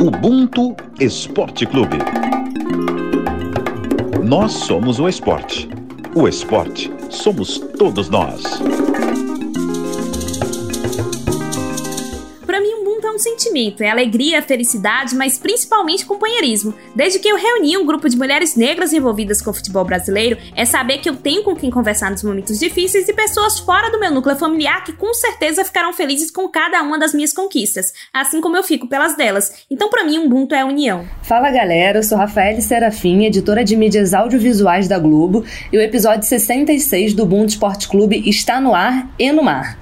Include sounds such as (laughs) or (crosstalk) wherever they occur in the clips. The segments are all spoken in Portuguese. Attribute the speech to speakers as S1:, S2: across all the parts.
S1: Ubuntu Esporte Clube. Nós somos o esporte. O esporte somos todos nós.
S2: Um sentimento, é alegria, felicidade, mas principalmente companheirismo. Desde que eu reuni um grupo de mulheres negras envolvidas com o futebol brasileiro, é saber que eu tenho com quem conversar nos momentos difíceis e pessoas fora do meu núcleo familiar que com certeza ficarão felizes com cada uma das minhas conquistas, assim como eu fico pelas delas. Então, para mim, Ubuntu é união.
S3: Fala galera, eu sou Rafael Serafim, editora de mídias audiovisuais da Globo, e o episódio 66 do Ubuntu Esporte Clube está no ar e no mar.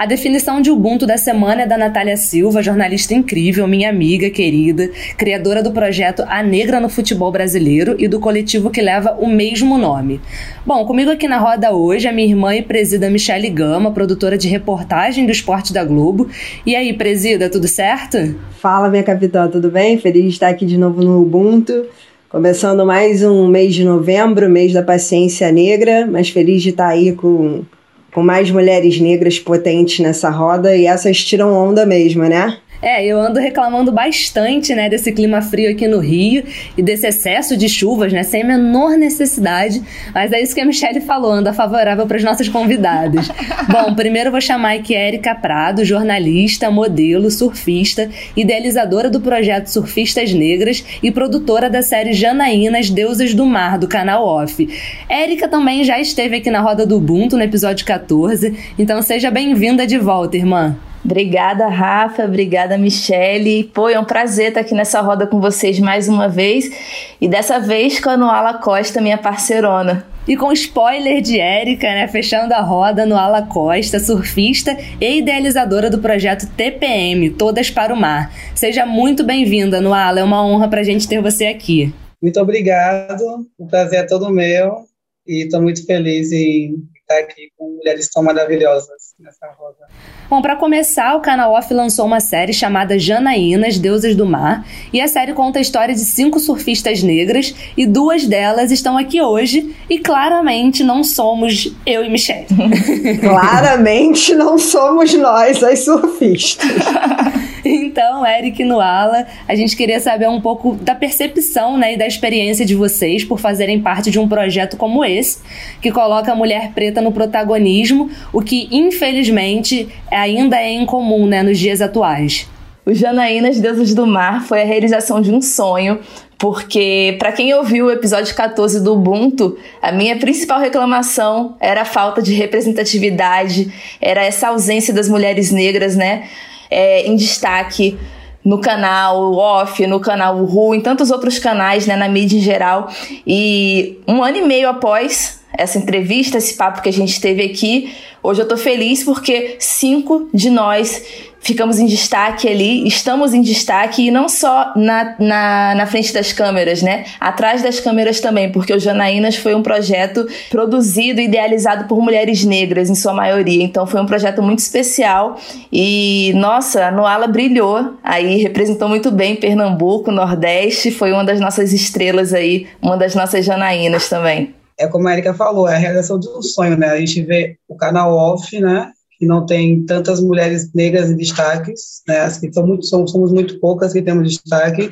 S3: A definição de Ubuntu da semana é da Natália Silva, jornalista incrível, minha amiga querida, criadora do projeto A Negra no Futebol Brasileiro e do coletivo que leva o mesmo nome. Bom, comigo aqui na roda hoje a minha irmã e presida Michele Gama, produtora de reportagem do esporte da Globo. E aí, presida, tudo certo?
S4: Fala, minha capitã, tudo bem? Feliz de estar aqui de novo no Ubuntu. Começando mais um mês de novembro, mês da paciência negra, mas feliz de estar aí com com mais mulheres negras potentes nessa roda e essas tiram onda mesmo, né?
S3: É, eu ando reclamando bastante, né, desse clima frio aqui no Rio e desse excesso de chuvas, né, sem a menor necessidade. Mas é isso que a Michelle falou, anda favorável para as nossas convidadas. (laughs) Bom, primeiro eu vou chamar aqui a Erika Prado, jornalista, modelo, surfista, idealizadora do projeto Surfistas Negras e produtora da série Janaínas Deusas do Mar, do canal Off. Érica também já esteve aqui na Roda do Ubuntu, no episódio 14, então seja bem-vinda de volta, irmã.
S5: Obrigada, Rafa. Obrigada, Michele. Pô, é um prazer estar aqui nessa roda com vocês mais uma vez. E dessa vez com a Noala Costa, minha parceirona.
S3: E com spoiler de Érica, né? Fechando a roda no Ala Costa, surfista e idealizadora do projeto TPM, Todas para o Mar. Seja muito bem-vinda, Noala. É uma honra para a gente ter você aqui.
S6: Muito obrigado. O prazer é todo meu. E estou muito feliz em estar aqui com mulheres tão maravilhosas nessa roda.
S3: Bom, para começar, o canal Off lançou uma série chamada Janaínas, Deusas do Mar, e a série conta a história de cinco surfistas negras e duas delas estão aqui hoje e claramente não somos eu e Michelle. (laughs) (laughs)
S4: claramente não somos nós as surfistas. (laughs)
S3: Então, Eric Nuala, a gente queria saber um pouco da percepção né, e da experiência de vocês por fazerem parte de um projeto como esse, que coloca a mulher preta no protagonismo, o que infelizmente ainda é incomum né, nos dias atuais.
S5: O Janaínas Deuses do Mar foi a realização de um sonho, porque para quem ouviu o episódio 14 do Ubuntu, a minha principal reclamação era a falta de representatividade, era essa ausência das mulheres negras, né? é, em destaque no canal Off, no canal Ru, em tantos outros canais, né, na mídia em geral. E um ano e meio após essa entrevista, esse papo que a gente teve aqui, hoje eu tô feliz porque cinco de nós ficamos em destaque ali, estamos em destaque e não só na, na, na frente das câmeras, né? Atrás das câmeras também, porque o Janaínas foi um projeto produzido e idealizado por mulheres negras, em sua maioria. Então foi um projeto muito especial e, nossa, a Noala brilhou aí, representou muito bem Pernambuco, Nordeste, foi uma das nossas estrelas aí, uma das nossas Janaínas também.
S6: É como a Erika falou, é a realização de um sonho, né? A gente vê o canal off, né? que não tem tantas mulheres negras em destaques, né? As que são muito, somos, somos muito poucas que temos destaque,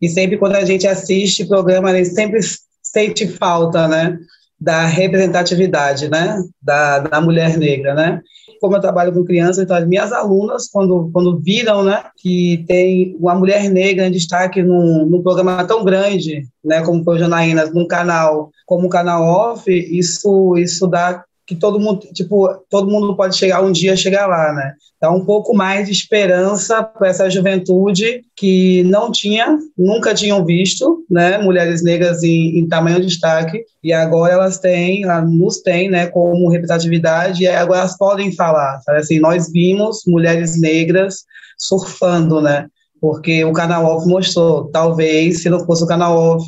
S6: e sempre quando a gente assiste programa, a gente sempre sente falta, né? Da representatividade, né? Da, da mulher negra, né? Como eu trabalho com crianças, então as minhas alunas, quando, quando viram, né? Que tem uma mulher negra em destaque num, num programa tão grande, né? Como foi o Janaínas, num canal como o canal Off, isso, isso dá que todo mundo, tipo, todo mundo pode chegar um dia chegar lá, né? Dá um pouco mais de esperança para essa juventude que não tinha, nunca tinham visto, né, mulheres negras em, em tamanho de destaque e agora elas têm, elas nos têm, né, como representatividade e agora elas podem falar, sabe? Assim, nós vimos mulheres negras surfando, né? Porque o canal off mostrou, talvez se não fosse o canal off,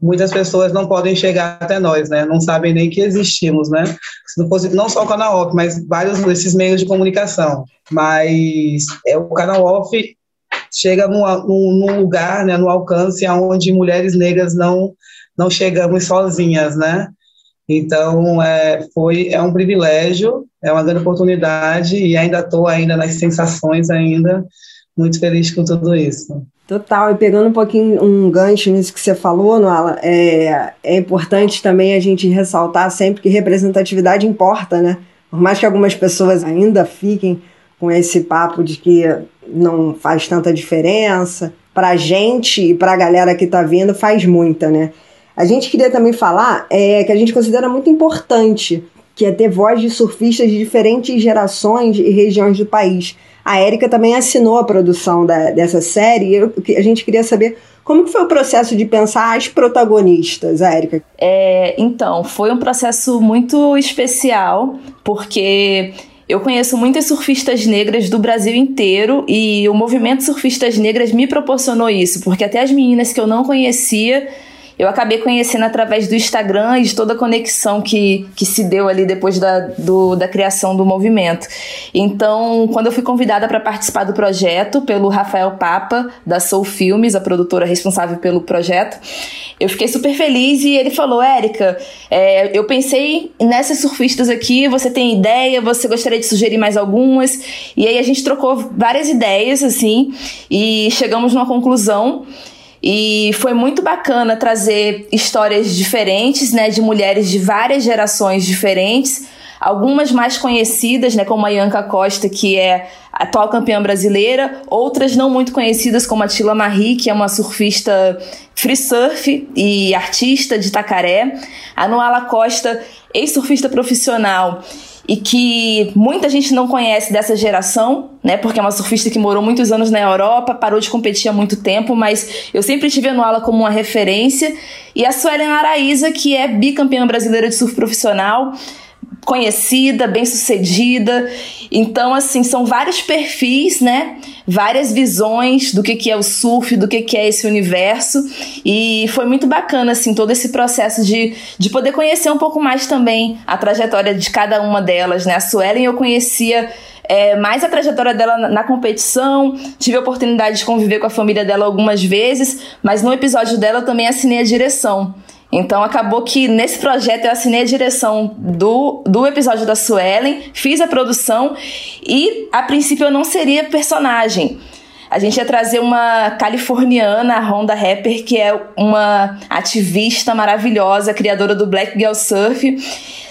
S6: muitas pessoas não podem chegar até nós, né? Não sabem nem que existimos, né? Não só o canal off, mas vários desses meios de comunicação. Mas é o canal off chega num, lugar, né, no alcance aonde mulheres negras não não chegamos sozinhas, né? Então é, foi é um privilégio, é uma grande oportunidade e ainda estou ainda nas sensações ainda muito feliz com tudo isso.
S4: Total, e pegando um pouquinho um gancho nisso que você falou, Noala, é, é importante também a gente ressaltar sempre que representatividade importa, né? Por mais que algumas pessoas ainda fiquem com esse papo de que não faz tanta diferença, para a gente e para a galera que está vindo faz muita, né? A gente queria também falar é, que a gente considera muito importante que é ter voz de surfistas de diferentes gerações e regiões do país. A Érica também assinou a produção da, dessa série e a gente queria saber como que foi o processo de pensar as protagonistas, Érica?
S5: É, então, foi um processo muito especial, porque eu conheço muitas surfistas negras do Brasil inteiro e o movimento Surfistas Negras me proporcionou isso, porque até as meninas que eu não conhecia eu acabei conhecendo através do Instagram e de toda a conexão que, que se deu ali depois da, do, da criação do movimento. Então, quando eu fui convidada para participar do projeto pelo Rafael Papa, da Soul Filmes, a produtora responsável pelo projeto, eu fiquei super feliz e ele falou: Érica, é, eu pensei nessas surfistas aqui, você tem ideia, você gostaria de sugerir mais algumas? E aí a gente trocou várias ideias, assim, e chegamos numa conclusão. E foi muito bacana trazer histórias diferentes, né, de mulheres de várias gerações diferentes, algumas mais conhecidas, né, como a Ianca Costa, que é atual campeã brasileira, outras não muito conhecidas, como a Tila Marie, que é uma surfista free surf e artista de Tacaré, a Noala Costa, ex-surfista profissional e que muita gente não conhece dessa geração, né? Porque é uma surfista que morou muitos anos na Europa, parou de competir há muito tempo, mas eu sempre tive a Noala como uma referência. E a Suelen Araíza, que é bicampeã brasileira de surf profissional, conhecida, bem-sucedida. Então, assim, são vários perfis, né? Várias visões do que, que é o surf, do que, que é esse universo. E foi muito bacana, assim, todo esse processo de, de poder conhecer um pouco mais também a trajetória de cada uma delas, né? A Suelen eu conhecia é, mais a trajetória dela na, competição, tive a oportunidade de conviver com a família dela algumas vezes, mas no episódio dela eu também assinei a direção. Então acabou que nesse projeto eu assinei a direção do, do episódio da Suelen, fiz a produção e a princípio eu não seria personagem. A gente ia trazer uma californiana, a Honda Rapper, que é uma ativista maravilhosa, criadora do Black Girl Surf.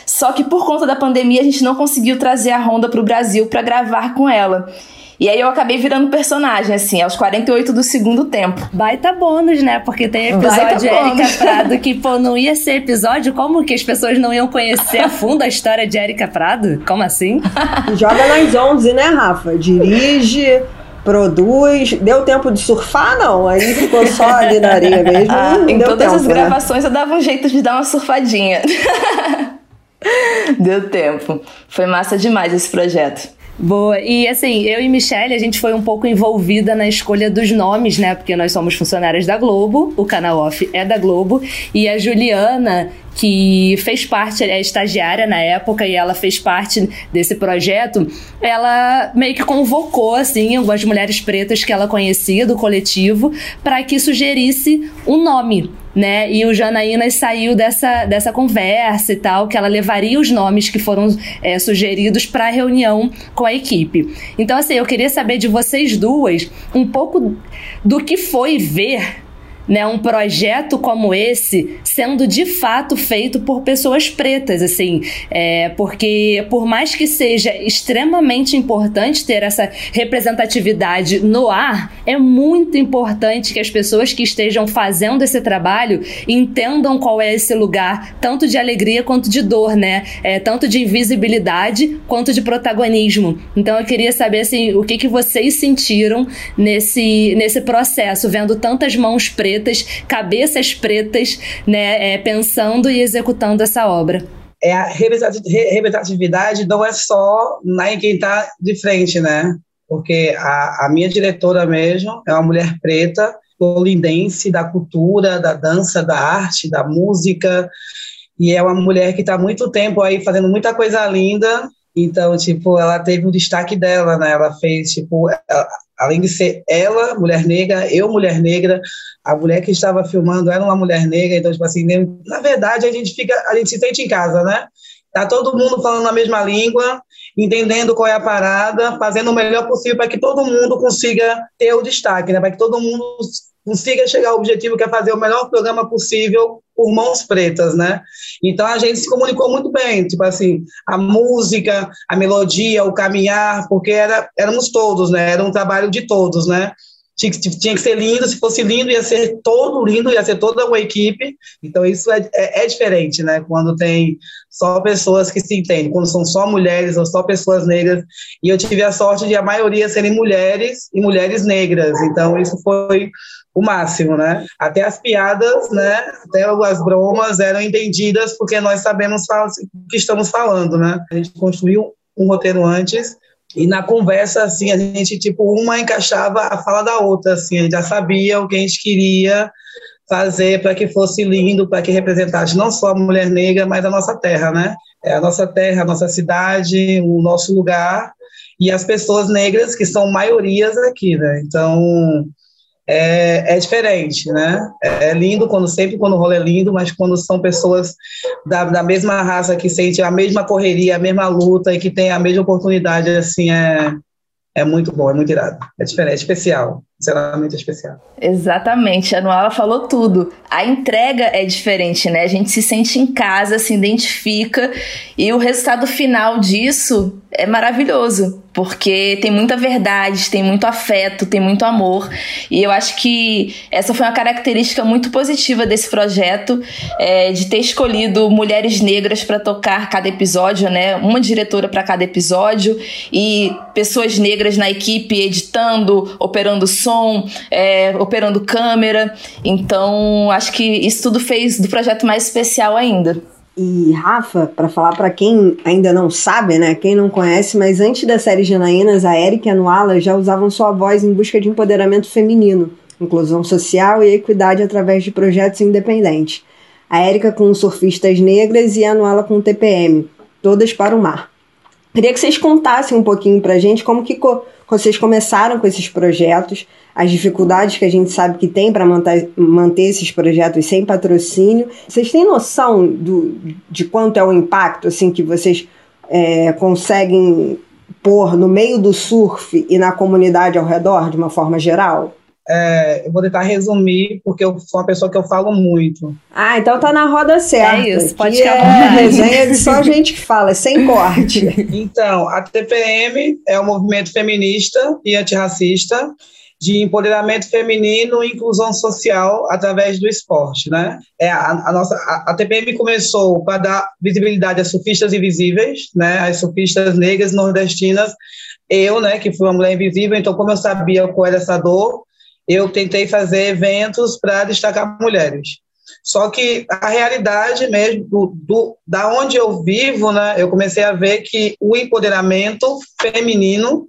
S5: Só que por conta da pandemia a gente não conseguiu trazer a Honda para o Brasil para gravar com ela. E aí eu acabei virando personagem, assim, aos 48 do segundo tempo.
S3: Baita bônus, né? Porque tem episódio de Erika Prado que, pô, não ia ser episódio, como que as pessoas não iam conhecer a fundo a história de Erika Prado? Como assim? (laughs)
S4: Joga nas 11, né, Rafa? Dirige, produz. Deu tempo de surfar, não? Aí ficou só ali na areia mesmo. (laughs) Ah,
S5: em todas
S4: tempo,
S5: as
S4: né?
S5: gravações eu dava um jeito de dar uma surfadinha. (laughs) Deu tempo. Foi massa demais esse projeto.
S3: Boa. E assim, eu e Michelle, a gente foi um pouco envolvida na escolha dos nomes, né? Porque nós somos funcionárias da Globo, o canal off é da Globo, e a Juliana, que fez parte, é estagiária na época e ela fez parte desse projeto, ela meio que convocou, assim, algumas mulheres pretas que ela conhecia do coletivo para que sugerisse um nome né? E o Janaína saiu dessa, dessa conversa e tal, que ela levaria os nomes que foram é, sugeridos para a reunião com a equipe. Então, assim, eu queria saber de vocês duas um pouco do que foi ver né, um projeto como esse sendo de fato feito por pessoas pretas, assim, é, porque por mais que seja extremamente importante ter essa representatividade no ar, é muito importante que as pessoas que estejam fazendo esse trabalho entendam qual é esse lugar, tanto de alegria quanto de dor, né, é, tanto de invisibilidade quanto de protagonismo. Então eu queria saber assim, o que, que vocês sentiram nesse, nesse processo, vendo tantas mãos pretas pretas, cabeças pretas, né, é, pensando e executando essa obra.
S6: É a representatividade não é só na em quem está de frente, né? Porque a, a minha diretora mesmo é uma mulher preta, olindense, da cultura, da dança, da arte, da música, e é uma mulher que está muito tempo aí fazendo muita coisa linda. Então, tipo, ela teve o destaque dela, né? Ela fez, tipo, além de ser ela, mulher negra, eu, mulher negra, a mulher que estava filmando era uma mulher negra, então, tipo assim, na verdade, a gente fica, a gente se sente em casa, né? Tá todo mundo falando a mesma língua, entendendo qual é a parada, fazendo o melhor possível para que todo mundo consiga ter o destaque, né? Para que todo mundo consiga chegar ao objetivo que é fazer o melhor programa possível por mãos pretas, né? Então a gente se comunicou muito bem, tipo assim, a música, a melodia, o caminhar, porque era, éramos todos, né? Era um trabalho de todos, né? Tinha que, tinha que ser lindo, se fosse lindo, ia ser todo lindo, ia ser toda uma equipe. Então, isso é, é, é, diferente, né? Quando tem só pessoas que se entendem, quando são só mulheres ou só pessoas negras. E eu tive a sorte de a maioria serem mulheres e mulheres negras. Então, isso foi o máximo, né? Até as piadas, né? Até as bromas eram entendidas porque nós sabemos o que estamos falando, né? A gente construiu um roteiro antes e na conversa, assim, a gente, tipo, uma encaixava a fala da outra, assim, a gente já sabia o que a gente queria fazer para que fosse lindo, para que representasse não só a mulher negra, mas a nossa terra, né? É a nossa terra, a nossa cidade, o nosso lugar e as pessoas negras que são maiorias aqui, né? Então, é, é diferente, né? É, é lindo quando sempre quando o rolo é lindo, mas quando são pessoas da, da mesma raça que sentem a mesma correria, a mesma luta e que tem a mesma oportunidade, assim, é, é muito bom, é muito irado. É diferente, é especial. Sinceramente especial.
S5: Exatamente, a Noala falou tudo. A entrega é diferente, né? A gente se sente em casa, se identifica e o resultado final disso é maravilhoso, porque tem muita verdade, tem muito afeto, tem muito amor. E eu acho que essa foi uma característica muito positiva desse projeto, é, de ter escolhido mulheres negras para tocar cada episódio, né? Uma diretora para cada episódio e pessoas negras na equipe editando, operando é, operando câmera. Então, acho que isso tudo fez do projeto mais especial ainda.
S4: E Rafa, para falar para quem ainda não sabe, né, quem não conhece, mas antes da série Janaínas, a Erika e a Nuala já usavam sua voz em busca de empoderamento feminino, inclusão social e equidade através de projetos independentes. A Erika com surfistas negras e a Nuala com TPM, todas para o mar. Queria que vocês contassem um pouquinho pra gente como que vocês começaram com esses projetos, as dificuldades que a gente sabe que tem para manter, manter esses projetos sem patrocínio. Vocês têm noção do, de quanto é o impacto assim que vocês é, conseguem pôr no meio do surf e na comunidade ao redor, de uma forma geral?
S6: É, eu vou tentar resumir, porque eu sou uma pessoa que eu falo muito.
S4: Ah, então tá na roda certa.
S5: É isso, pode
S4: ficar é resenha de só gente que fala, sem corte. (laughs)
S6: Então, a TPM é um movimento feminista e antirracista de empoderamento feminino e inclusão social através do esporte, né? É a, a nossa a, a, TPM começou para dar visibilidade a surfistas invisíveis, né? As surfistas negras nordestinas. Eu, né, que fui uma mulher invisível, então como eu sabia qual era essa dor, eu tentei fazer eventos para destacar mulheres. Só que a realidade mesmo do, do, da onde eu vivo, né, eu comecei a ver que o empoderamento feminino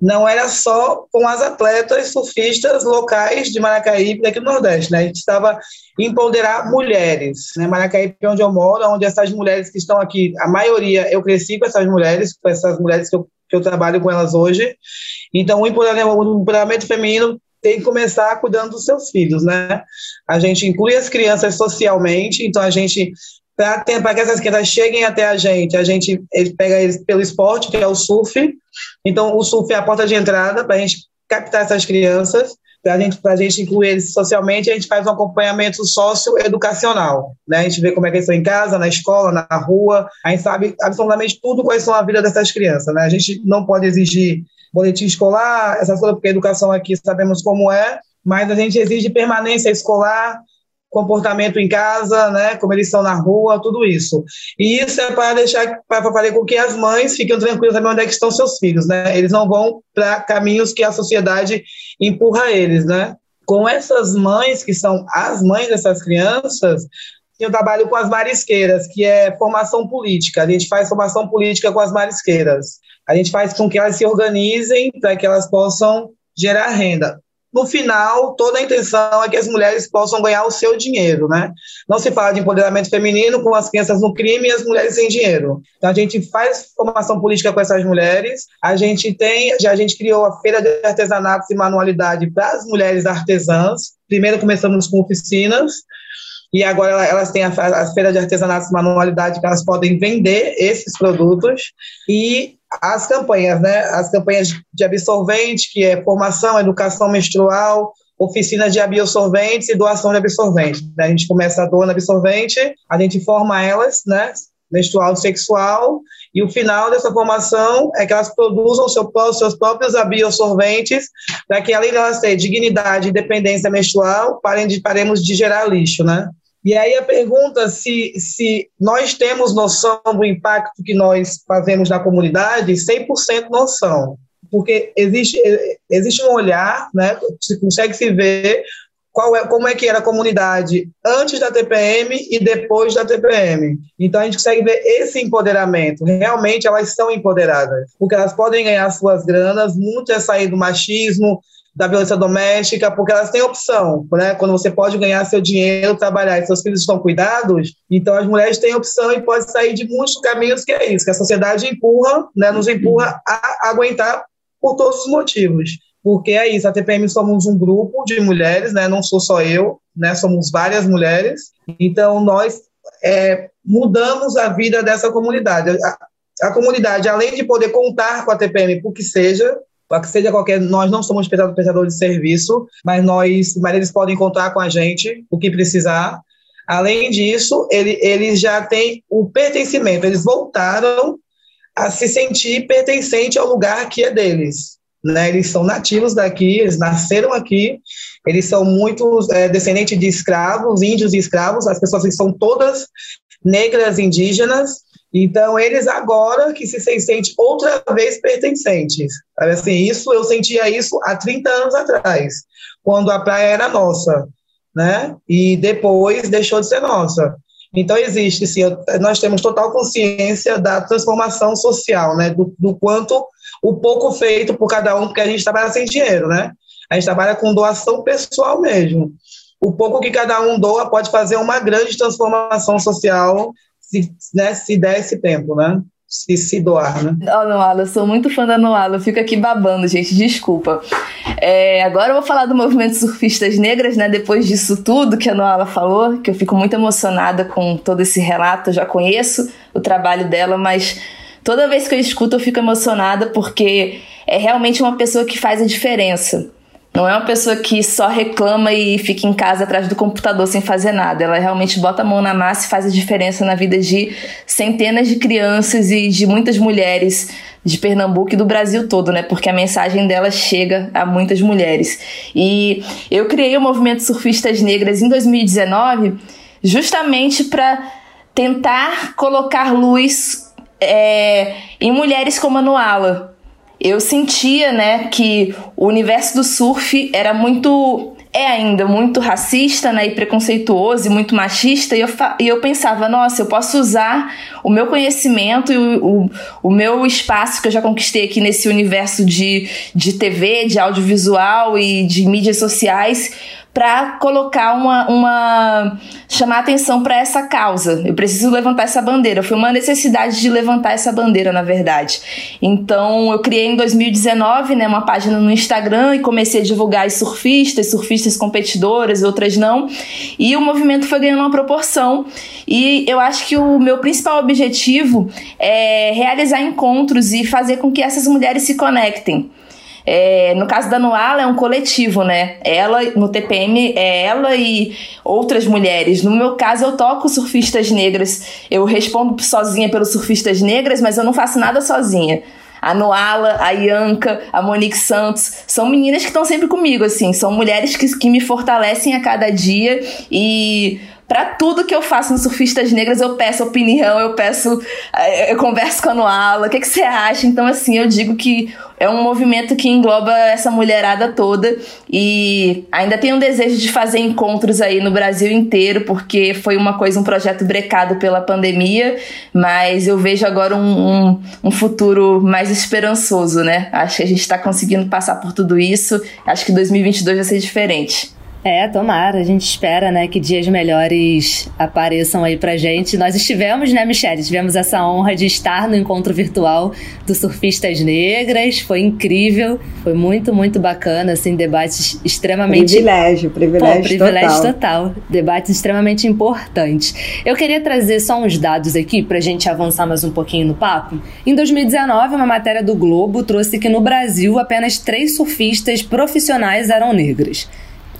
S6: não era só com as atletas surfistas locais de Maracaípe, aqui no Nordeste, né? A gente estava empoderar mulheres, né? Maracaípe é onde eu moro, onde essas mulheres que estão aqui, a maioria, eu cresci com essas mulheres, com essas mulheres que eu, que eu trabalho com elas hoje. Então, o empoderamento, o empoderamento feminino tem que começar cuidando dos seus filhos, né? A gente inclui as crianças socialmente, então a gente para que essas crianças cheguem até a gente, a gente pega eles pelo esporte, que é o surf. Então, o surf é a porta de entrada para a gente captar essas crianças, para gente, a gente incluir eles socialmente, a gente faz um acompanhamento socioeducacional. Né? A gente vê como é que eles estão em casa, na escola, na rua, a gente sabe absolutamente tudo quais são a vida dessas crianças. Né? A gente não pode exigir boletim escolar, essas coisas, porque a educação aqui sabemos como é, mas a gente exige permanência escolar, comportamento em casa, né, como eles estão na rua, tudo isso. E isso é para deixar, para fazer com que as mães fiquem tranquilas também onde é que estão seus filhos, né? Eles não vão para caminhos que a sociedade empurra eles, né? Com essas mães, que são as mães dessas crianças, eu trabalho com as marisqueiras, que é formação política. A gente faz formação política com as marisqueiras. A gente faz com que elas se organizem para que elas possam gerar renda. No final, toda a intenção é que as mulheres possam ganhar o seu dinheiro, né? Não se fala de empoderamento feminino com as crianças no crime e as mulheres sem dinheiro. Então, a gente faz formação política com essas mulheres. A gente tem, já a gente criou a feira de artesanatos e manualidade para as mulheres artesãs. Primeiro começamos com oficinas, e agora elas têm as feiras de artesanato manualidade que elas podem vender esses produtos e as campanhas, né? As campanhas de absorvente, que é formação, educação menstrual, oficinas de absorventes e doação de absorvente. A gente começa a doar absorvente, a gente forma elas, né? Menstrual sexual, e o final dessa formação é que elas produzam seu, seus próprios absorventes, para que, além de elas dignidade e independência menstrual, paremos de gerar lixo, né? E aí a pergunta se, se nós temos noção do impacto que nós fazemos na comunidade, 100% noção. Porque existe, existe um olhar, né, se consegue se ver qual é, como é que era a comunidade antes da TPM e depois da TPM. Então a gente consegue ver esse empoderamento. Realmente elas são empoderadas, porque elas podem ganhar suas granas, muito é sair do machismo, da violência doméstica, porque elas têm opção, né? Quando você pode ganhar seu dinheiro, trabalhar e seus filhos estão cuidados, então as mulheres têm opção e podem sair de muitos caminhos que é isso, que a sociedade empurra, né? Nos empurra a aguentar por todos os motivos. Porque é isso, a TPM somos um grupo de mulheres, né? Não sou só eu, né? Somos várias mulheres. Então nós é, mudamos a vida dessa comunidade. A, a comunidade, além de poder contar com a TPM, por que seja, seja qualquer, nós não somos prestadores de serviço, mas nós, mas eles podem contar com a gente o que precisar. Além disso, ele, eles já têm o pertencimento, eles voltaram a se sentir pertencente ao lugar que é deles. Né? Eles são nativos daqui, eles nasceram aqui, eles são muitos é, descendentes de escravos, índios e escravos, as pessoas que são todas negras indígenas, então, eles agora que se sentem outra vez pertencentes. Assim, isso eu sentia isso há 30 anos atrás, quando a praia era nossa, né? E depois deixou de ser nossa. Então, existe, sim, nós temos total consciência da transformação social, né? Do, do quanto o pouco feito por cada um, porque a gente trabalha sem dinheiro, né? A gente trabalha com doação pessoal mesmo. O pouco que cada um doa pode fazer uma grande transformação social se, né, se der esse tempo, né? Se, se doar, né?
S5: Oh, Noala, eu sou muito fã da Noala, eu fico aqui babando, gente, desculpa. É, agora eu vou falar do movimento Surfistas Negras, né? Depois disso tudo que a Noala falou, que eu fico muito emocionada com todo esse relato, eu já conheço o trabalho dela, mas toda vez que eu escuto eu fico emocionada porque é realmente uma pessoa que faz a diferença. Não é uma pessoa que só reclama e fica em casa atrás do computador sem fazer nada. Ela realmente bota a mão na massa e faz a diferença na vida de centenas de crianças e de muitas mulheres de Pernambuco e do Brasil todo, né? Porque a mensagem dela chega a muitas mulheres. E eu criei o movimento Surfistas Negras em 2019 justamente para tentar colocar luz é, em mulheres como a Noala, eu sentia, né, que o universo do surf era muito é ainda muito racista né, e preconceituoso e muito machista, e eu, e eu pensava, nossa, eu posso usar o meu conhecimento e o, o, o meu espaço que eu já conquistei aqui nesse universo de, de TV, de audiovisual e de mídias sociais para colocar uma, uma chamar atenção para essa causa. Eu preciso levantar essa bandeira. Foi uma necessidade de levantar essa bandeira, na verdade. Então, eu criei em 2019, né, uma página no Instagram e comecei a divulgar as surfistas, surfistas competidoras, outras não. E o movimento foi ganhando uma proporção. E eu acho que o meu principal objetivo é realizar encontros e fazer com que essas mulheres se conectem. É, no caso da Noala, é um coletivo, né? Ela, no TPM, é ela e outras mulheres. No meu caso, eu toco surfistas negras. Eu respondo sozinha pelos surfistas negras, mas eu não faço nada sozinha. A Noala, a Ianca, a Monique Santos, são meninas que estão sempre comigo, assim. São mulheres que, que me fortalecem a cada dia e para tudo que eu faço no Surfistas Negras, eu peço opinião, eu peço. Eh, eu converso com a Noala, o que, que você acha? Então, assim, eu digo que é um movimento que engloba essa mulherada toda e ainda tenho um desejo de fazer encontros aí no Brasil inteiro, porque foi uma coisa, um projeto brecado pela pandemia, mas eu vejo agora um, um, um futuro mais esperançoso, né? Acho que a gente está conseguindo passar por tudo isso, acho que 2022 vai ser diferente.
S3: É, tomara. A gente espera, né, que dias melhores apareçam aí pra gente. Nós estivemos, né, Michelle? Tivemos essa honra de estar no encontro virtual dos surfistas negras. Foi incrível. Foi muito, muito bacana, assim, debates extremamente...
S4: Privilégio, privilégio,
S3: Pô, privilégio
S4: total.
S3: total. Debates extremamente importantes. Eu queria trazer só uns dados aqui pra gente avançar mais um pouquinho no papo. Em 2019, uma matéria do Globo trouxe que no Brasil apenas três surfistas profissionais eram negras.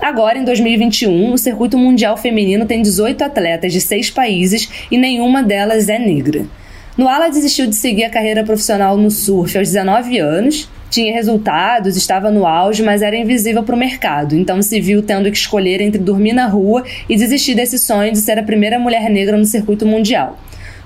S3: Agora, em 2021, o circuito mundial feminino tem 18 atletas de seis países e nenhuma delas é negra. Noala desistiu de seguir a carreira profissional no surf aos 19 anos, tinha resultados, estava no auge, mas era invisível para o mercado, então se viu tendo que escolher entre dormir na rua e desistir desse sonho de ser a primeira mulher negra no circuito mundial.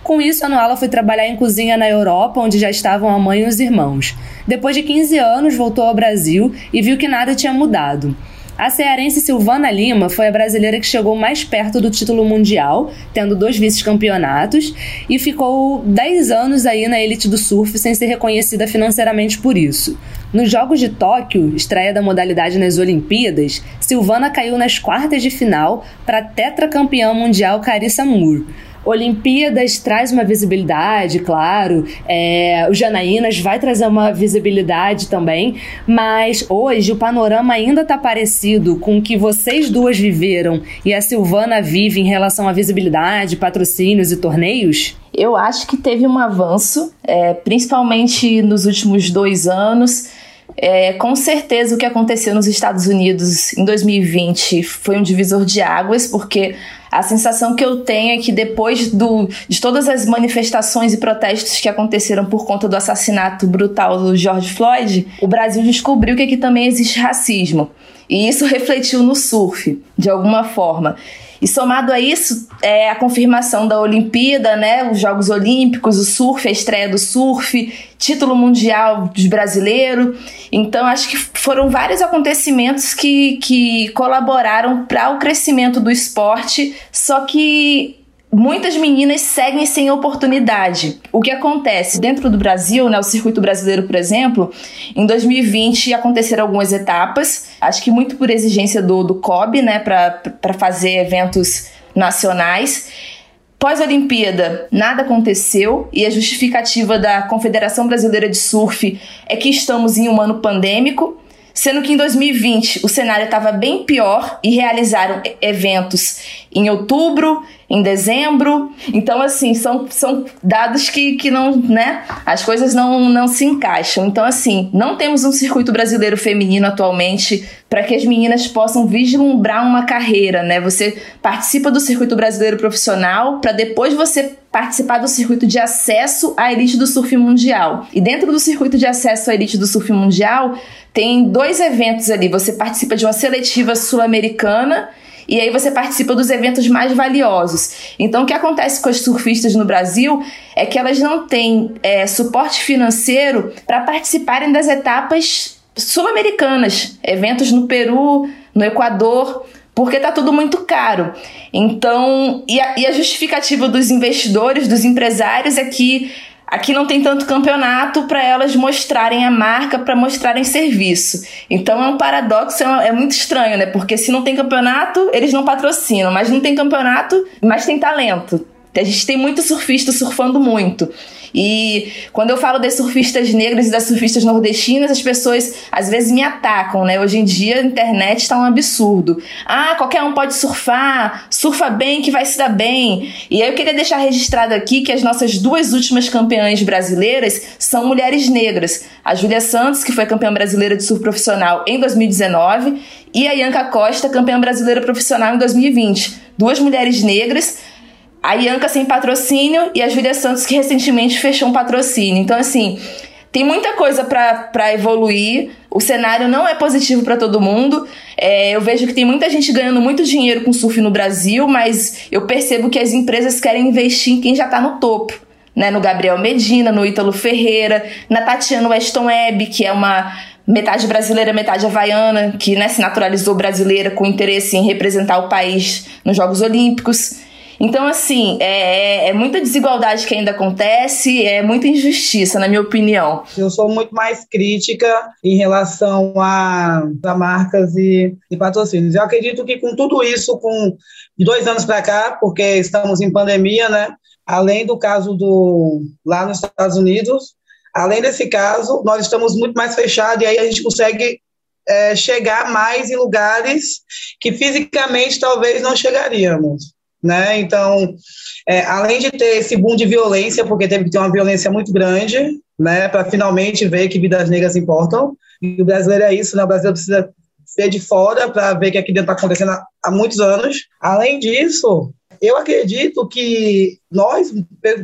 S3: Com isso, a Noala foi trabalhar em cozinha na Europa, onde já estavam a mãe e os irmãos. Depois de 15 anos, voltou ao Brasil e viu que nada tinha mudado. A cearense Silvana Lima foi a brasileira que chegou mais perto do título mundial, tendo dois vice-campeonatos, e ficou 10 anos aí na elite do surf sem ser reconhecida financeiramente por isso. Nos Jogos de Tóquio, estreia da modalidade nas Olimpíadas, Silvana caiu nas quartas de final para a tetracampeã mundial Carissa Moore. Olimpíadas traz uma visibilidade, claro. É, o Janaínas vai trazer uma visibilidade também, mas hoje o panorama ainda está parecido com o que vocês duas viveram e a Silvana vive em relação à visibilidade, patrocínios e torneios?
S5: Eu acho que teve um avanço, é, principalmente nos últimos dois anos. É, com certeza o que aconteceu nos Estados Unidos em 2020 foi um divisor de águas, porque a sensação que eu tenho é que depois do, de todas as manifestações e protestos que aconteceram por conta do assassinato brutal do George Floyd, o Brasil descobriu que aqui também existe racismo. E isso refletiu no surf, de alguma forma. E somado a isso, é a confirmação da Olimpíada, né? Os Jogos Olímpicos, o surf, a estreia do surf, título mundial de brasileiro. Então, acho que foram vários acontecimentos que, que colaboraram para o crescimento do esporte, só que muitas meninas seguem sem oportunidade. O que acontece dentro do Brasil, né, o circuito brasileiro, por exemplo, em 2020 aconteceram algumas etapas, acho que muito por exigência do, do COB, né, para fazer eventos nacionais. Pós-Olimpíada, nada aconteceu e a justificativa da Confederação Brasileira de Surf é que estamos em um ano pandêmico, sendo que em 2020 o cenário estava bem pior e realizaram eventos em outubro, em dezembro. Então, assim, são, são dados que, que não, né? As coisas não, não se encaixam. Então, assim, não temos um circuito brasileiro feminino atualmente para que as meninas possam vislumbrar uma carreira, né? Você participa do circuito brasileiro profissional para depois você participar do circuito de acesso à elite do surf mundial. E dentro do circuito de acesso à elite do surf mundial, tem dois eventos ali. Você participa de uma seletiva sul-americana e aí você participa dos eventos mais valiosos. Então, o que acontece com as surfistas no Brasil é que elas não têm é, suporte financeiro para participarem das etapas sul-americanas, eventos no Peru, no Equador, porque tá tudo muito caro. Então, e a, e a justificativa dos investidores, dos empresários é que Aqui não tem tanto campeonato para elas mostrarem a marca, para mostrarem serviço. Então é um paradoxo, é, é, muito estranho, né? Porque se não tem campeonato, eles não patrocinam, mas não tem campeonato, mas tem talento. A gente tem muito surfista surfando muito. E quando eu falo das surfistas negras e das surfistas nordestinas, as pessoas às vezes me atacam, né? Hoje em dia a internet está um absurdo. Ah, qualquer um pode surfar, surfa bem que vai se dar bem. E aí eu queria deixar registrado aqui que as nossas duas últimas campeãs brasileiras são mulheres negras. A Júlia Santos, que foi campeã brasileira de surf profissional em 2019, e a Ianca Costa, campeã brasileira profissional em 2020. Duas mulheres negras a Ianca sem patrocínio e a Júlia Santos que recentemente fechou um patrocínio. Então, assim, tem muita coisa para evoluir. O cenário não é positivo para todo mundo. É, eu vejo que tem muita gente ganhando muito dinheiro com surf no Brasil, mas eu percebo que as empresas querem investir em quem já está no topo. Né, no Gabriel Medina, no Ítalo Ferreira, na Tatiana Weston Webb, que é uma metade brasileira, metade havaiana, que né, se naturalizou brasileira com interesse em representar o país nos Jogos Olímpicos. Então, assim, é, é, é muita desigualdade que ainda acontece, é muita injustiça, na minha opinião.
S6: Eu sou muito mais crítica em relação a, a marcas e, e patrocínios. Eu acredito que com tudo isso, com dois anos para cá, porque estamos em pandemia, né? Além do caso do lá nos Estados Unidos, além desse caso, nós estamos muito mais fechados e aí a gente consegue é, chegar mais em lugares que fisicamente talvez não chegaríamos. Né? Então, é, além de ter esse boom de violência, porque teve que ter uma violência muito grande, né, para finalmente ver que vidas negras importam, e o brasileiro é isso, né? o brasileiro precisa ser de fora para ver que aqui dentro está acontecendo há, há muitos anos. Além disso, eu acredito que nós,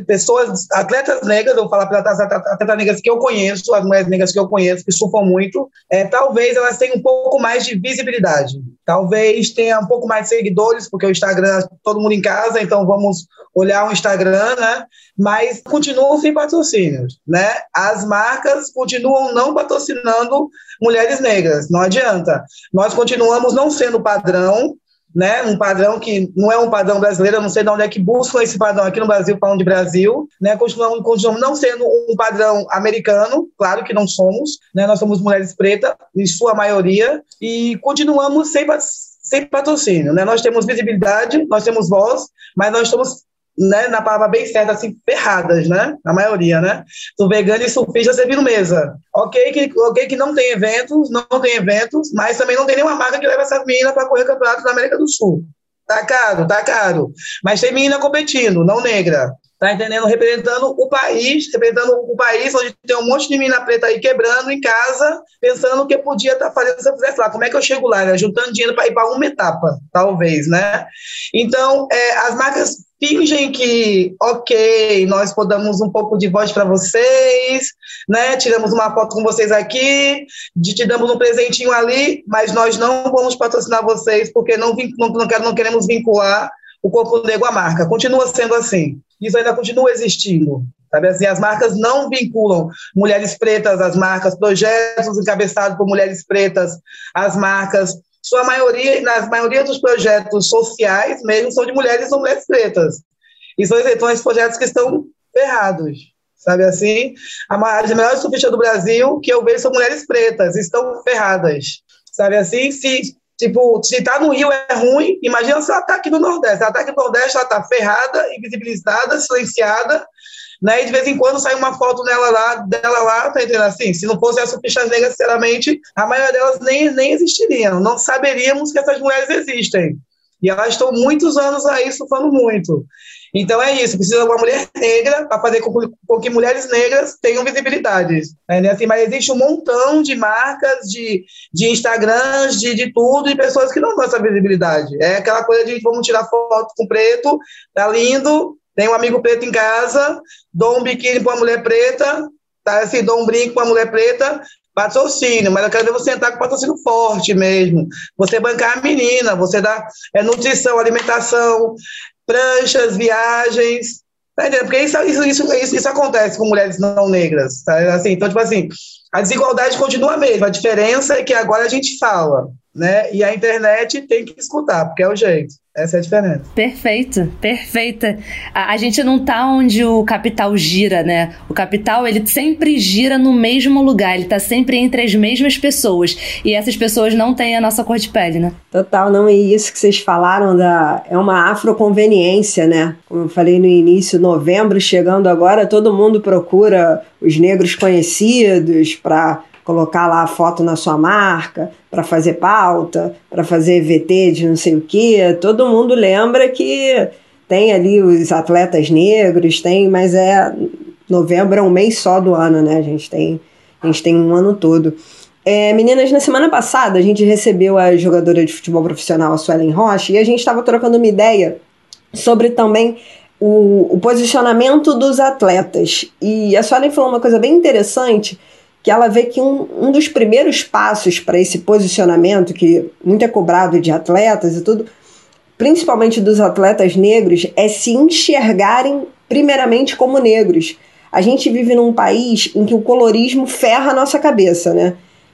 S6: pessoas, atletas negras, vou falar para as atletas negras que eu conheço, as mulheres negras que eu conheço, que surfam muito, é, talvez elas tenham um pouco mais de visibilidade. Talvez tenha um pouco mais de seguidores, porque o Instagram, todo mundo em casa, então vamos olhar o Instagram, né? Mas continuam sem patrocínios, né? As marcas continuam não patrocinando mulheres negras, não adianta. Nós continuamos não sendo padrão, né, um padrão que não é um padrão brasileiro, eu não sei de onde é que buscam esse padrão aqui no Brasil, falando de Brasil, né, continuamos, continuamos não sendo um padrão americano, claro que não somos, né, nós somos mulheres pretas, em sua maioria, e continuamos sem, sem patrocínio, né, nós temos visibilidade, nós temos voz, mas nós estamos né, na palavra bem certa, assim, ferradas, né? A maioria, né? Do vegano e surfista servindo mesa. Ok que, ok que não tem eventos, não tem eventos, mas também não tem nenhuma marca que leva essas meninas para correr campeonato na América do Sul. Tá caro, tá caro. Mas tem menina competindo, não negra. Tá entendendo? Representando o país, representando o país onde tem um monte de menina preta aí quebrando em casa, pensando que podia estar tá fazendo se eu fizesse lá. Como é que eu chego lá? Né? Juntando dinheiro para ir para uma etapa, talvez, né? Então, é, as marcas fingem que, ok, nós podemos um pouco de voz para vocês, né? Tiramos uma foto com vocês aqui, te damos um presentinho ali, mas nós não vamos patrocinar vocês porque não, não, não queremos vincular o corpo negro à marca. Continua sendo assim. Isso ainda continua existindo. Sabe assim, as marcas não vinculam mulheres pretas às marcas, projetos encabeçados por mulheres pretas às marcas, sua maioria, na maioria dos projetos sociais mesmo, são de mulheres ou mulheres pretas. E são esses projetos que estão ferrados, sabe assim? As melhores surfistas do Brasil que eu vejo são mulheres pretas, estão ferradas, sabe assim? Se, tipo, se tá no Rio é ruim, imagina se ela tá aqui no Nordeste. Ela tá aqui no Nordeste, ela tá ferrada, invisibilizada, silenciada, né? E de vez em quando sai uma foto dela lá, dela lá, tá entendendo assim? Se não fosse as surfistas negras, sinceramente, a maioria delas nem, nem existiriam. Não saberíamos que essas mulheres existem. E elas estão muitos anos aí surfando muito. Então é isso, precisa de uma mulher negra para fazer com, com, que mulheres negras tenham visibilidade. Né? Assim, mas existe um montão de marcas, de, de Instagrams, de, de tudo, de pessoas que não dão essa visibilidade. É aquela coisa de vamos tirar foto com preto, tá lindo, tem um amigo preto em casa, dou um biquíni para uma mulher preta, tá? Assim, dou um brinco para uma mulher preta, patrocínio, mas eu quero ver você entrar com patrocínio forte mesmo. Você bancar a menina, você dá é, nutrição, alimentação, pranchas, viagens. Tá entendendo? Porque isso, isso, isso, isso, acontece com mulheres não negras. Tá? Assim, então, tipo assim, a desigualdade continua a mesma. A diferença é que agora a gente fala, né? E a internet tem que escutar, porque é o jeito. Essa é a diferença.
S3: Perfeito, perfeita. A, a, gente não tá onde o capital gira, né? O capital, ele sempre gira no mesmo lugar, ele tá sempre entre as mesmas pessoas. E essas pessoas não têm a nossa cor de pele, né?
S4: Total, não. E isso que vocês falaram da. É uma afroconveniência, né? Como eu falei no início, novembro chegando agora, todo mundo procura os negros conhecidos para colocar lá a foto na sua marca, para fazer pauta, para fazer VT de não sei o quê. Todo mundo lembra que tem ali os atletas negros, tem, mas é novembro é um mês só do ano, né? A gente tem, a gente tem um ano todo. É, meninas, na semana passada a gente recebeu a jogadora de futebol profissional, a Suelen Rocha, e a gente estava trocando uma ideia sobre também o, o posicionamento dos atletas. E a Suelen falou uma coisa bem interessante, que ela vê que um, um dos primeiros passos para esse posicionamento, que muito é cobrado de atletas e tudo, principalmente dos atletas negros, é se enxergarem primeiramente como negros. A gente vive num país em que o colorismo ferra a nossa cabeça, né?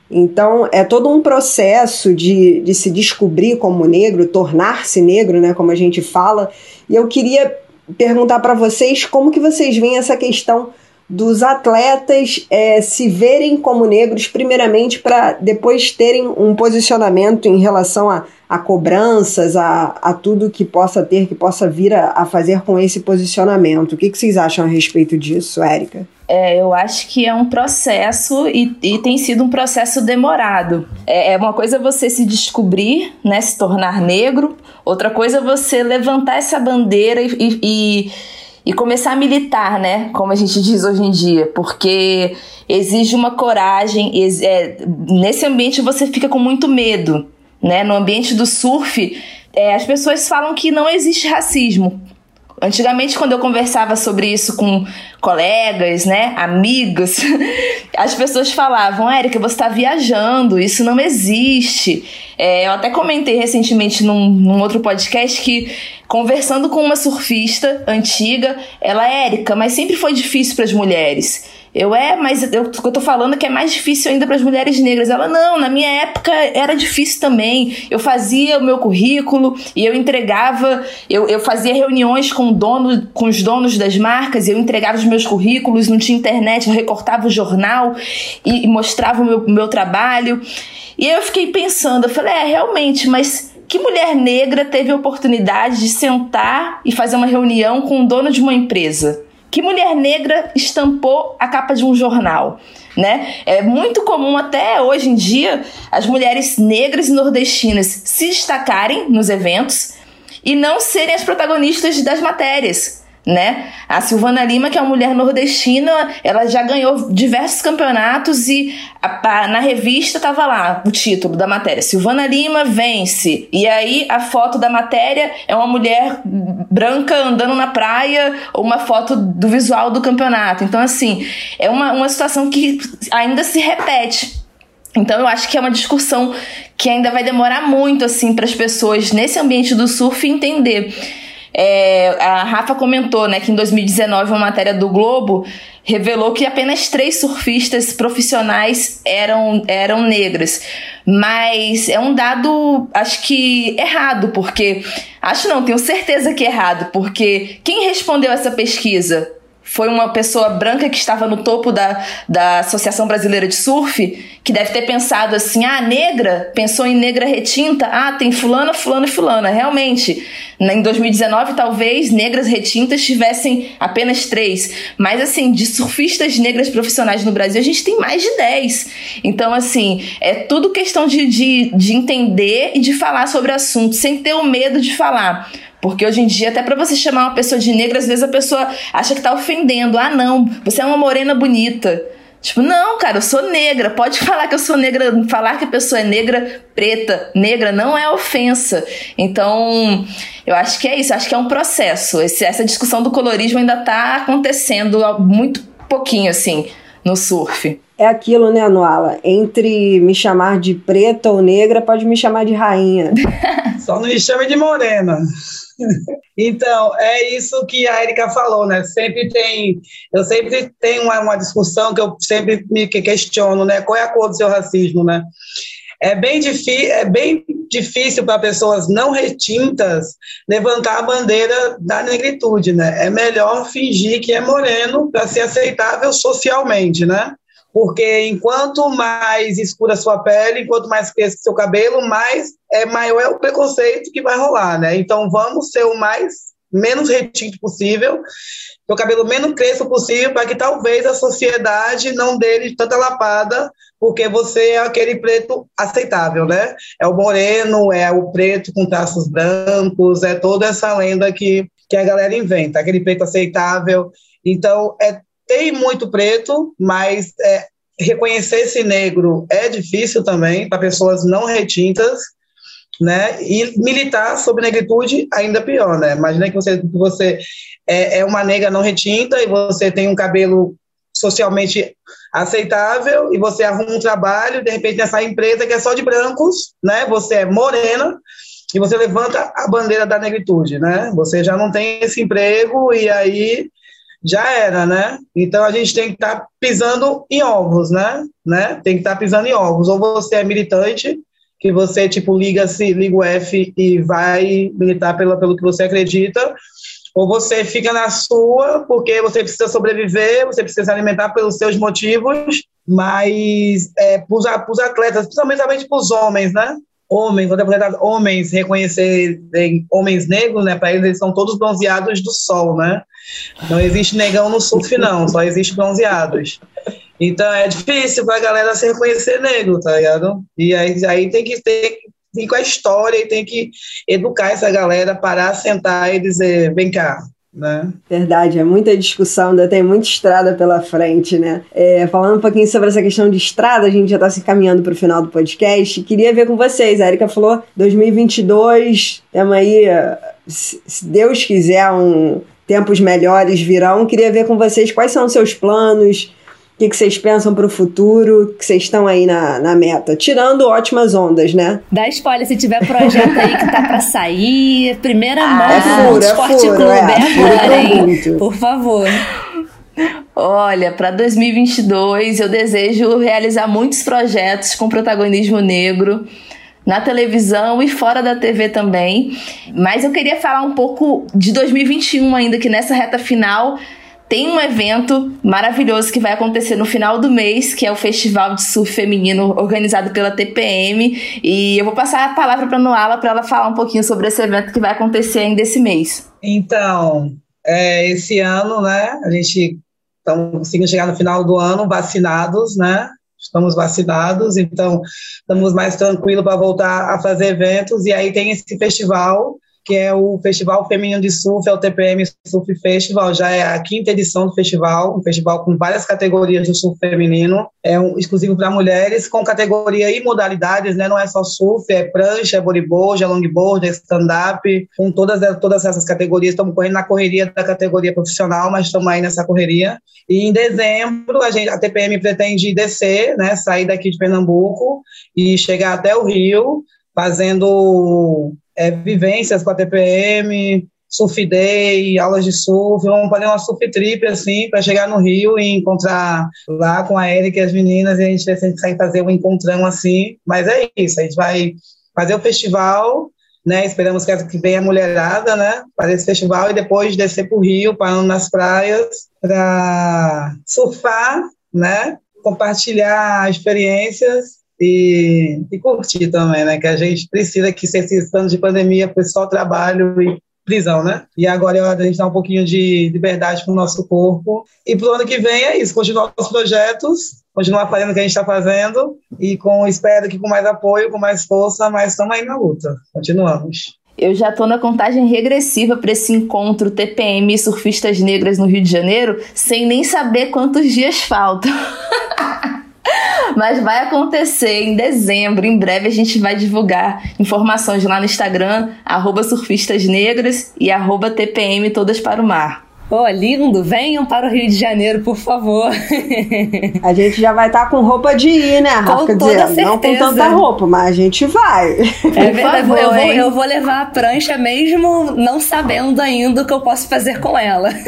S4: Então, é todo um processo de, de se descobrir como negro, tornar-se negro, né, como a gente fala. E eu queria perguntar para vocês como que vocês veem essa questão dos atletas é, se verem como negros, primeiramente, para depois terem um posicionamento em relação a, a cobranças, a, a tudo que possa ter, que possa vir a, a fazer com esse posicionamento. O que, que vocês acham a respeito disso, Érica?
S5: É, eu acho que é um processo e, e tem sido um processo demorado. É, é, uma coisa você se descobrir, né, se tornar negro, outra coisa você levantar essa bandeira e, e e começar a militar, né? Como a gente diz hoje em dia, porque exige uma coragem. É, nesse ambiente você fica com muito medo, né? No ambiente do surf, é, as pessoas falam que não existe racismo. Antigamente, quando eu conversava sobre isso com colegas, né, amigos, (laughs) as pessoas falavam: Érica, você está viajando, isso não existe. É, eu até comentei recentemente num, num outro podcast que conversando com uma surfista antiga, ela, Érica, mas sempre foi difícil para as mulheres. Eu é, mas eu, eu tô falando que é mais difícil ainda para as mulheres negras. Ela, não, na minha época era difícil também. Eu fazia o meu currículo e eu entregava, eu, eu fazia reuniões com, dono, com os donos das marcas, eu entregava os meus currículos, não tinha internet, eu recortava o jornal e, e mostrava o meu, meu trabalho. E eu fiquei pensando, eu falei, é, realmente, mas que mulher negra teve a oportunidade de sentar e fazer uma reunião com o dono de uma empresa? Que mulher negra estampou a capa de um jornal? Né? É muito comum até hoje em dia as mulheres negras e nordestinas se destacarem nos eventos e não serem as protagonistas das matérias né? A Silvana Lima, que é uma mulher nordestina, ela já ganhou diversos campeonatos e a, a, na revista tava lá o título da matéria: Silvana Lima vence. E aí a foto da matéria é uma mulher branca andando na praia ou uma foto do visual do campeonato. Então, assim, é uma, uma situação que ainda se repete. Então eu acho que é uma discussão que ainda vai demorar muito assim para as pessoas nesse ambiente do surf entender é, a Rafa comentou né, que em 2019 uma matéria do Globo revelou que apenas três surfistas profissionais eram, eram negras. Mas é um dado, acho que errado, porque. Acho não, tenho certeza que é errado, porque quem respondeu essa pesquisa? Foi uma pessoa branca que estava no topo da, da Associação Brasileira de Surf, que deve ter pensado assim: ah, negra, pensou em negra retinta, ah, tem fulana, fulana e fulana. Realmente, em 2019, talvez negras retintas tivessem apenas três. Mas, assim, de surfistas negras profissionais no Brasil, a gente tem mais de dez. Então, assim, é tudo questão de, de, de entender e de falar sobre o assunto, sem ter o medo de falar. Porque hoje em dia, até para você chamar uma pessoa de negra, às vezes a pessoa acha que tá ofendendo. Ah, não, você é uma morena bonita. Tipo, não, cara, eu sou negra. Pode falar que eu sou negra, falar que a pessoa é negra, preta, negra, não é ofensa. Então, eu acho que é isso, acho que é um processo. Esse, essa discussão do colorismo ainda tá acontecendo muito pouquinho, assim, no surf.
S4: É aquilo, né, Anuala? Entre me chamar de preta ou negra, pode me chamar de rainha. (laughs)
S6: Só não me chame de morena. (laughs) Então, é isso que a Erika falou, né? Sempre tem, eu sempre tenho uma, uma, discussão que eu sempre me questiono, né? Qual é a cor do seu racismo, né? É bem, é bem difícil para pessoas não retintas levantar a bandeira da negritude, né? É melhor fingir que é moreno para ser aceitável socialmente, né? Porque enquanto mais escura a sua pele, enquanto mais cresce seu cabelo, mais é maior é o preconceito que vai rolar, né? Então vamos ser o mais menos retinto possível, o cabelo menos cresça possível, para que talvez a sociedade não dê tanta lapada, porque você é aquele preto aceitável, né? É o moreno, é o preto com traços brancos, é toda essa lenda que, que a galera inventa, aquele preto aceitável. Então, é tem muito preto, mas é, reconhecer esse negro é difícil também para pessoas não retintas, né? E militar sobre negritude ainda pior, né? Imagina que você, você é, é uma negra não retinta e você tem um cabelo socialmente aceitável e você arruma um trabalho, de repente nessa empresa que é só de brancos, né? Você é morena e você levanta a bandeira da negritude, né? Você já não tem esse emprego e aí já era, né? Então a gente tem que estar tá pisando em ovos, né? né? Tem que estar tá pisando em ovos. Ou você é militante, que você tipo liga se liga o F e vai militar pelo, pelo que você acredita, ou você fica na sua porque você precisa sobreviver, você precisa se alimentar pelos seus motivos, mas é, para os atletas, principalmente para os homens, né? Homens, eu homens reconhecerem homens negros, né? Para eles, eles são todos bronzeados do sol, né? Não existe negão no surf, não, só existe bronzeados. Então é difícil para a galera se reconhecer negro, tá ligado? E aí, aí tem que ter vir com a história e tem que educar essa galera, parar, sentar e dizer, vem cá, né?
S4: Verdade, é muita discussão, ainda tem muita estrada pela frente, né? É, falando um pouquinho sobre essa questão de estrada, a gente já está se encaminhando para o final do podcast. Queria ver com vocês, a Erika falou 2022, temos aí, se Deus quiser, um tempos melhores virão. Queria ver com vocês quais são os seus planos, que, que vocês pensam para o futuro, que vocês estão aí na, na meta? Tirando ótimas ondas, né?
S3: Dá spoiler se tiver projeto aí que tá para sair. Primeira mão
S4: ah, é furo, é
S3: Esporte
S4: furo,
S3: Clube
S4: é,
S3: é agora, hein? Por favor.
S5: Olha, para 2022 eu desejo realizar muitos projetos com protagonismo negro na televisão e fora da TV também. Mas eu queria falar um pouco de 2021 ainda, que nessa reta final tem um evento maravilhoso que vai acontecer no final do mês, que é o Festival de Surf Feminino organizado pela TPM. E eu vou passar a palavra para a Noala para ela falar um pouquinho sobre esse evento que vai acontecer ainda esse mês.
S6: Então, é, esse ano, né, a gente estamos conseguindo chegar no final do ano vacinados, né? Estamos vacinados, então estamos mais tranquilos para voltar a fazer eventos. E aí tem esse festival que é o Festival Feminino de Surf, é o TPM Surf Festival, já é a quinta edição do festival, um festival com várias categorias de surf feminino, é um exclusivo para mulheres, com categoria e modalidades, né? não é só surf, é prancha, é bodyboard, é longboard, é stand-up, com todas, todas essas categorias, estamos correndo na correria da categoria profissional, mas estamos aí nessa correria, e em dezembro a, gente, a TPM pretende descer, né? sair daqui de Pernambuco e chegar até o Rio, fazendo é, vivências com a TPM, surf day, aulas de surf, vamos fazer uma surf trip, assim, para chegar no Rio e encontrar lá com a Erika e as meninas, e a gente vai sair fazer um encontrão assim, mas é isso, a gente vai fazer o festival, né, esperamos que, venha a mulherada, né, fazer esse festival e depois descer para o Rio, parando nas praias, para surfar, né, compartilhar experiências e, e curtir também, né? Que a gente precisa que esses anos de pandemia foi só trabalho e prisão, né? E agora é hora da gente dar um pouquinho de liberdade para o nosso corpo. E para o ano que vem é isso, continuar os projetos, continuar fazendo o que a gente está fazendo e com espero que com mais apoio, com mais força, mas estamos aí na luta. Continuamos.
S5: Eu já estou na contagem regressiva para esse encontro TPM Surfistas Negras no Rio de Janeiro, sem nem saber quantos dias faltam. (laughs) Mas vai acontecer em dezembro. Em breve a gente vai divulgar informações lá no Instagram, arroba surfistasnegras e arroba TPM Todas para o Mar.
S3: Pô, lindo, venham para o Rio de Janeiro, por favor.
S4: A gente já vai estar tá com roupa de ir, né, Rafa?
S3: Com toda certeza.
S4: Não com tanta roupa, mas a gente vai.
S3: É verdade, favor, eu, vou, eu vou levar a prancha mesmo não sabendo ainda o que eu posso fazer com ela. (laughs)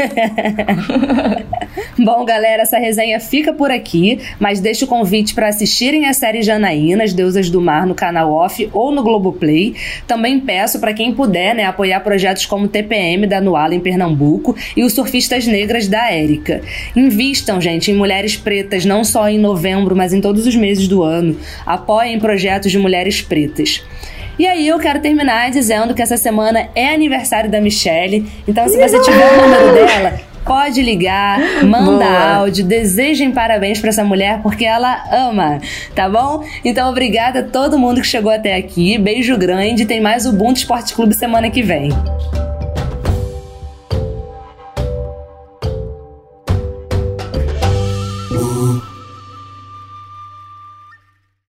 S3: Bom, galera, essa resenha fica por aqui, mas deixo o convite para assistirem a série Janaína, As Deusas do Mar, no canal Off ou no Globoplay. Também peço para quem puder, né, apoiar projetos como o TPM da Nuala em Pernambuco e o surfistas negras da Érica. Invistam, gente, em mulheres pretas, não só em novembro, mas em todos os meses do ano. Apoiem projetos de mulheres pretas. E aí eu quero terminar dizendo que essa semana é aniversário da Michelle. Então, se você tiver o número dela, pode ligar, manda Boa. áudio, desejem parabéns para essa mulher porque ela ama, tá bom? Então, obrigada a todo mundo que chegou até aqui. Beijo grande. Tem mais o Ubuntu Esporte Clube semana que vem.